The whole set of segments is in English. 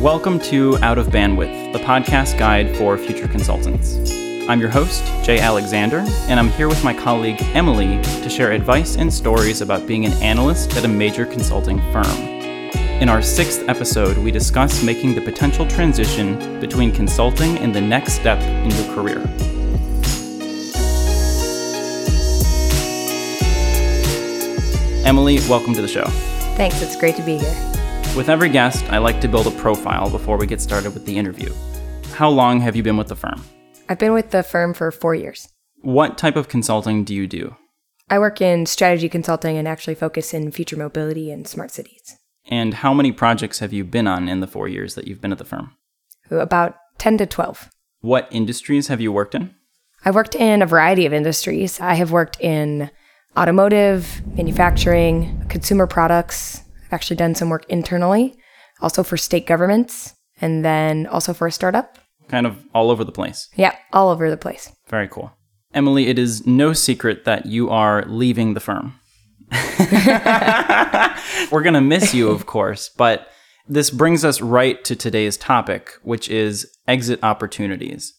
Welcome to Out of Bandwidth, the podcast guide for future consultants. I'm your host, Jay Alexander, and I'm here with my colleague Emily to share advice and stories about being an analyst at a major consulting firm. In our sixth episode, we discuss making the potential transition between consulting and the next step in your career. Emily, welcome to the show. Thanks, it's great to be here. With every guest, I like to build a profile before we get started with the interview. How long have you been with the firm? I've been with the firm for four years. What type of consulting do you do? I work in strategy consulting and actually focus in future mobility and smart cities. And how many projects have you been on in the four years that you've been at the firm? About 10 to 12. What industries have you worked in? I've worked in a variety of industries. I have worked in automotive, manufacturing, consumer products, I've actually done some work internally, also for state governments, and then also for a startup. Kind of all over the place. Yeah, all over the place. Very cool. Emily, it is no secret that you are leaving the firm. We're going to miss you, of course, but this brings us right to today's topic, which is exit opportunities.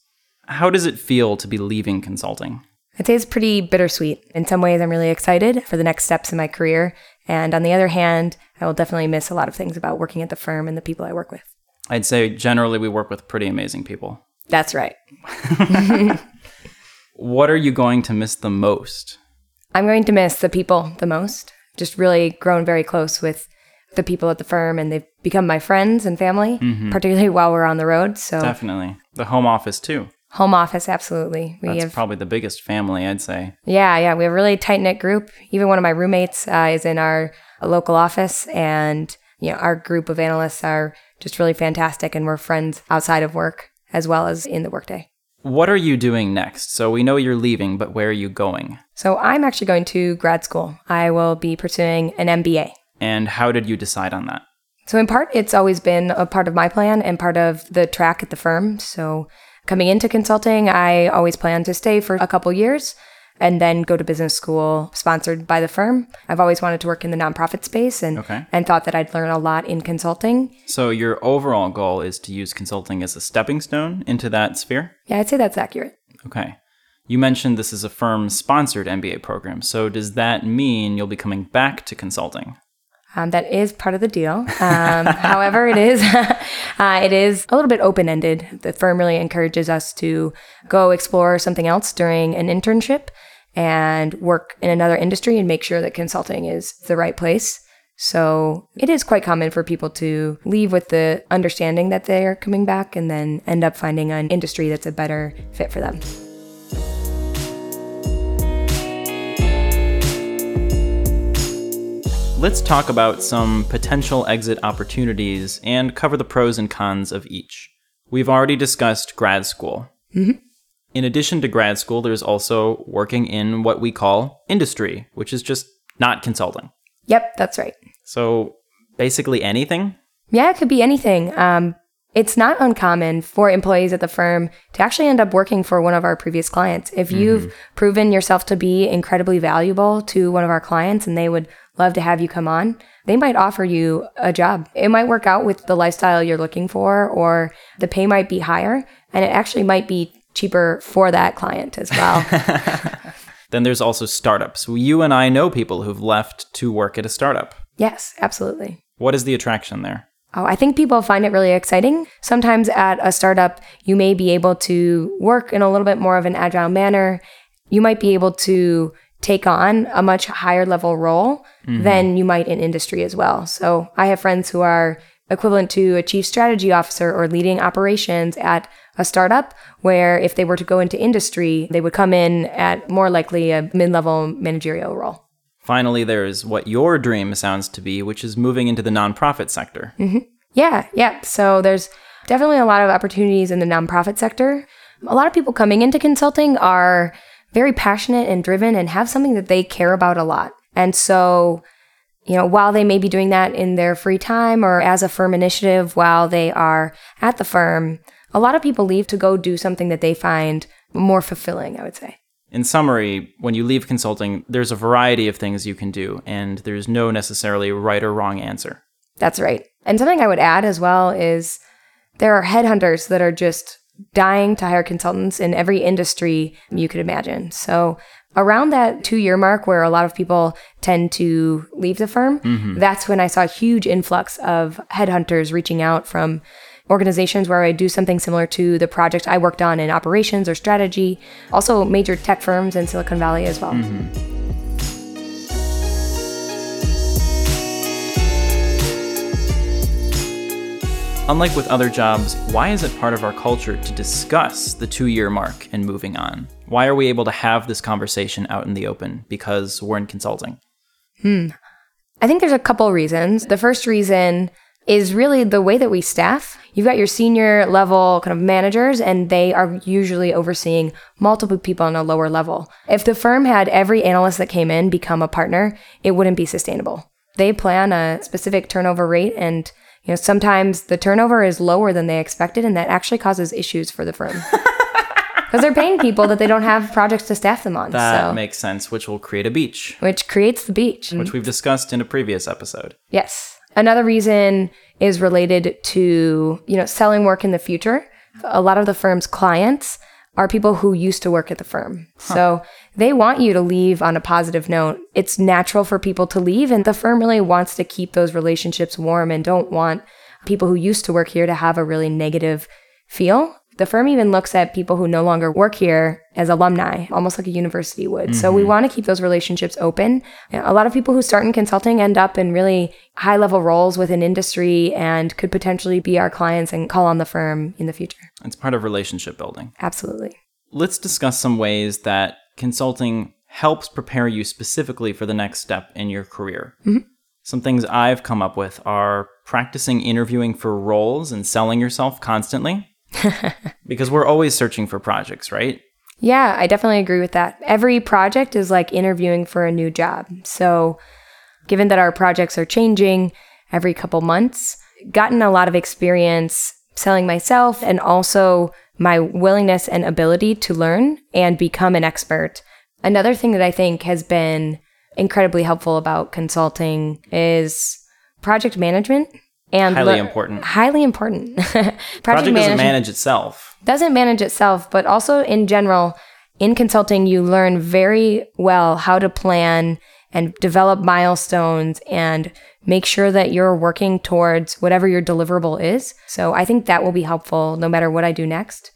How does it feel to be leaving consulting? I'd say it's pretty bittersweet. In some ways, I'm really excited for the next steps in my career. And on the other hand, I will definitely miss a lot of things about working at the firm and the people I work with. I'd say generally we work with pretty amazing people. That's right. what are you going to miss the most? I'm going to miss the people the most. Just really grown very close with the people at the firm and they've become my friends and family, mm-hmm. particularly while we're on the road. So Definitely. The home office too. Home office, absolutely. We That's have, probably the biggest family, I'd say. Yeah, yeah. We have a really tight knit group. Even one of my roommates uh, is in our local office, and you know, our group of analysts are just really fantastic, and we're friends outside of work as well as in the workday. What are you doing next? So we know you're leaving, but where are you going? So I'm actually going to grad school. I will be pursuing an MBA. And how did you decide on that? So, in part, it's always been a part of my plan and part of the track at the firm. So, Coming into consulting, I always planned to stay for a couple years and then go to business school sponsored by the firm. I've always wanted to work in the nonprofit space and okay. and thought that I'd learn a lot in consulting. So your overall goal is to use consulting as a stepping stone into that sphere? Yeah, I'd say that's accurate. Okay. You mentioned this is a firm sponsored MBA program. So does that mean you'll be coming back to consulting? Um, that is part of the deal. Um, however, it is uh, it is a little bit open ended. The firm really encourages us to go explore something else during an internship and work in another industry and make sure that consulting is the right place. So it is quite common for people to leave with the understanding that they are coming back and then end up finding an industry that's a better fit for them. Let's talk about some potential exit opportunities and cover the pros and cons of each. We've already discussed grad school. Mm-hmm. In addition to grad school, there's also working in what we call industry, which is just not consulting. Yep, that's right. So basically anything? Yeah, it could be anything. Um, it's not uncommon for employees at the firm to actually end up working for one of our previous clients. If you've mm-hmm. proven yourself to be incredibly valuable to one of our clients and they would love to have you come on, they might offer you a job. It might work out with the lifestyle you're looking for, or the pay might be higher, and it actually might be cheaper for that client as well. then there's also startups. You and I know people who've left to work at a startup. Yes, absolutely. What is the attraction there? Oh, I think people find it really exciting. Sometimes at a startup, you may be able to work in a little bit more of an agile manner. You might be able to take on a much higher level role mm-hmm. than you might in industry as well. So I have friends who are equivalent to a chief strategy officer or leading operations at a startup where if they were to go into industry, they would come in at more likely a mid level managerial role. Finally, there's what your dream sounds to be, which is moving into the nonprofit sector. Mm-hmm. Yeah, yeah. So there's definitely a lot of opportunities in the nonprofit sector. A lot of people coming into consulting are very passionate and driven and have something that they care about a lot. And so, you know, while they may be doing that in their free time or as a firm initiative while they are at the firm, a lot of people leave to go do something that they find more fulfilling, I would say. In summary, when you leave consulting, there's a variety of things you can do, and there's no necessarily right or wrong answer. That's right. And something I would add as well is there are headhunters that are just dying to hire consultants in every industry you could imagine. So around that two year mark where a lot of people tend to leave the firm, mm-hmm. that's when I saw a huge influx of headhunters reaching out from organizations where I do something similar to the project I worked on in operations or strategy, also major tech firms in Silicon Valley as well. Mm-hmm. Unlike with other jobs, why is it part of our culture to discuss the two year mark and moving on? Why are we able to have this conversation out in the open? Because we're in consulting. Hmm. I think there's a couple reasons. The first reason is really the way that we staff. You've got your senior level kind of managers, and they are usually overseeing multiple people on a lower level. If the firm had every analyst that came in become a partner, it wouldn't be sustainable. They plan a specific turnover rate and you know, sometimes the turnover is lower than they expected, and that actually causes issues for the firm. Because they're paying people that they don't have projects to staff them on. That so. makes sense, which will create a beach. Which creates the beach. Which we've discussed in a previous episode. Yes. Another reason is related to, you know, selling work in the future. A lot of the firm's clients are people who used to work at the firm. Huh. So they want you to leave on a positive note. It's natural for people to leave, and the firm really wants to keep those relationships warm and don't want people who used to work here to have a really negative feel. The firm even looks at people who no longer work here as alumni, almost like a university would. Mm-hmm. So we mm-hmm. want to keep those relationships open. A lot of people who start in consulting end up in really high level roles within industry and could potentially be our clients and call on the firm in the future. It's part of relationship building. Absolutely. Let's discuss some ways that consulting helps prepare you specifically for the next step in your career. Mm-hmm. Some things I've come up with are practicing interviewing for roles and selling yourself constantly. because we're always searching for projects, right? Yeah, I definitely agree with that. Every project is like interviewing for a new job. So, given that our projects are changing every couple months, gotten a lot of experience selling myself and also my willingness and ability to learn and become an expert. Another thing that I think has been incredibly helpful about consulting is project management and highly le- important. Highly important. project, project doesn't manage itself. Doesn't manage itself, but also in general, in consulting, you learn very well how to plan and develop milestones and make sure that you're working towards whatever your deliverable is. So I think that will be helpful no matter what I do next.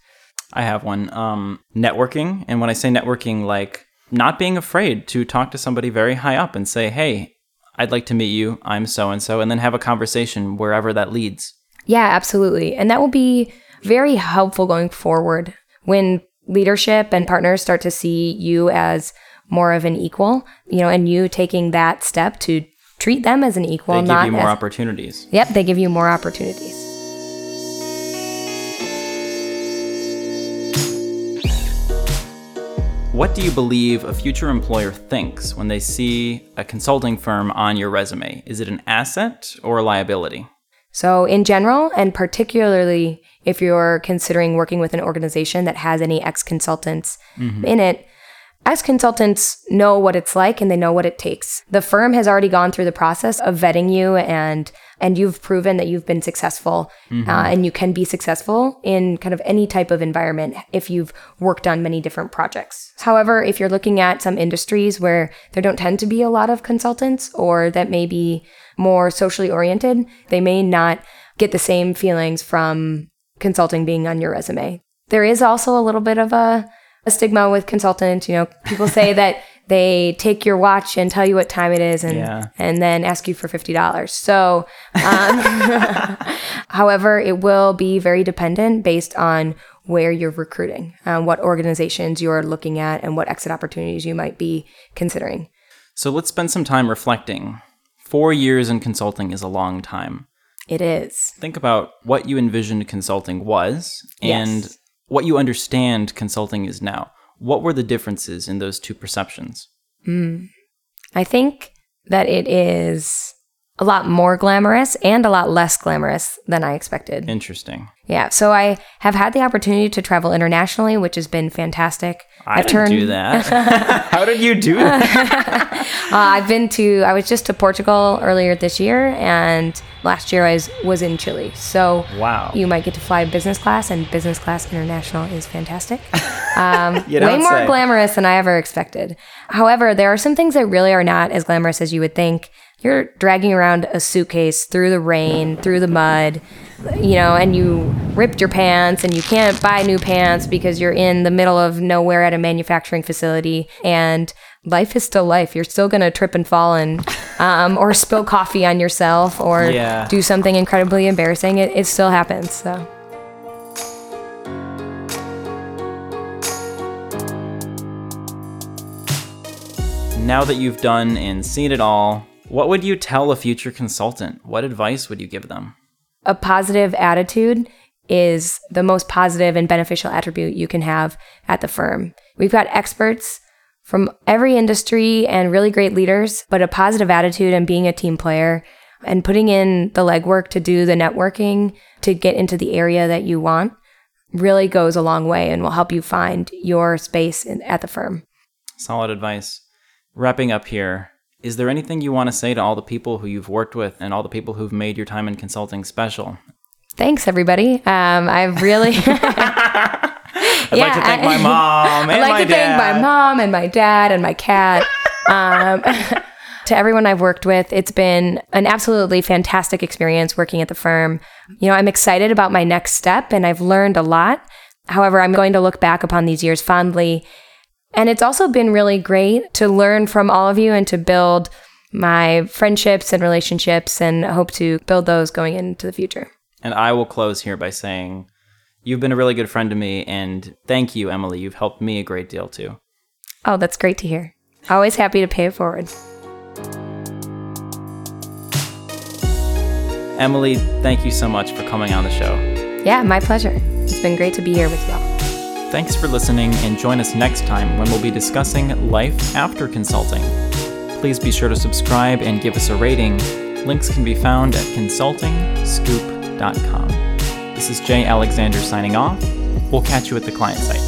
I have one. Um, networking. And when I say networking, like not being afraid to talk to somebody very high up and say, hey, I'd like to meet you. I'm so and so, and then have a conversation wherever that leads. Yeah, absolutely. And that will be very helpful going forward when leadership and partners start to see you as more of an equal, you know, and you taking that step to treat them as an equal. They give you more as, opportunities. Yep, they give you more opportunities. What do you believe a future employer thinks when they see a consulting firm on your resume? Is it an asset or a liability? So, in general, and particularly if you're considering working with an organization that has any ex consultants mm-hmm. in it, ex consultants know what it's like and they know what it takes. The firm has already gone through the process of vetting you and and you've proven that you've been successful mm-hmm. uh, and you can be successful in kind of any type of environment if you've worked on many different projects. However, if you're looking at some industries where there don't tend to be a lot of consultants or that may be more socially oriented, they may not get the same feelings from consulting being on your resume. There is also a little bit of a a stigma with consultants. You know, people say that they take your watch and tell you what time it is and yeah. and then ask you for $50. So, um, however, it will be very dependent based on where you're recruiting, um, what organizations you're looking at, and what exit opportunities you might be considering. So, let's spend some time reflecting. Four years in consulting is a long time. It is. Think about what you envisioned consulting was and yes what you understand consulting is now. What were the differences in those two perceptions? Mm. I think that it is a lot more glamorous and a lot less glamorous than I expected. Interesting. Yeah, so I have had the opportunity to travel internationally, which has been fantastic. I I've didn't do that. How did you do that? Uh, I've been to, I was just to Portugal earlier this year, and last year I was, was in Chile. So Wow. you might get to fly business class, and business class international is fantastic. Um, way more say. glamorous than I ever expected. However, there are some things that really are not as glamorous as you would think. You're dragging around a suitcase through the rain, through the mud, you know, and you ripped your pants and you can't buy new pants because you're in the middle of nowhere at a manufacturing facility and life is still life. You're still going to trip and fall and um, or spill coffee on yourself or Yeah. do something incredibly embarrassing. It, it still happens. So. now that you've done and seen it all, what would you tell a future consultant? What advice would you give them? a positive attitude is the most positive and beneficial attribute you can have at the firm. We've got experts from every industry and really great leaders, but a positive attitude and being a team player and putting in the legwork to do the networking to get into the area that you want really goes a long way and will help you find your space in, at the firm. Solid advice. Wrapping up here, is there anything you want to say to all the people who you've worked with and all the people who've made your time in consulting special? Thanks, everybody. Um, I've really. I'd like to thank my mom and I'd like my to dad. thank my mom and my dad and my cat. Um, to everyone I've worked with, it's been an absolutely fantastic experience working at the firm. You know, I'm excited about my next step and I've learned a lot. However, I'm going to look back upon these years fondly. And it's also been really great to learn from all of you and to build my friendships and relationships and hope to build those going into the future. And I will close here by saying, you've been a really good friend to me, and thank you, Emily. You've helped me a great deal too. Oh, that's great to hear. Always happy to pay it forward. Emily, thank you so much for coming on the show. Yeah, my pleasure. It's been great to be here with y'all. Thanks for listening, and join us next time when we'll be discussing life after consulting. Please be sure to subscribe and give us a rating. Links can be found at consultingscoop.com. This is Jay Alexander signing off. We'll catch you at the client site.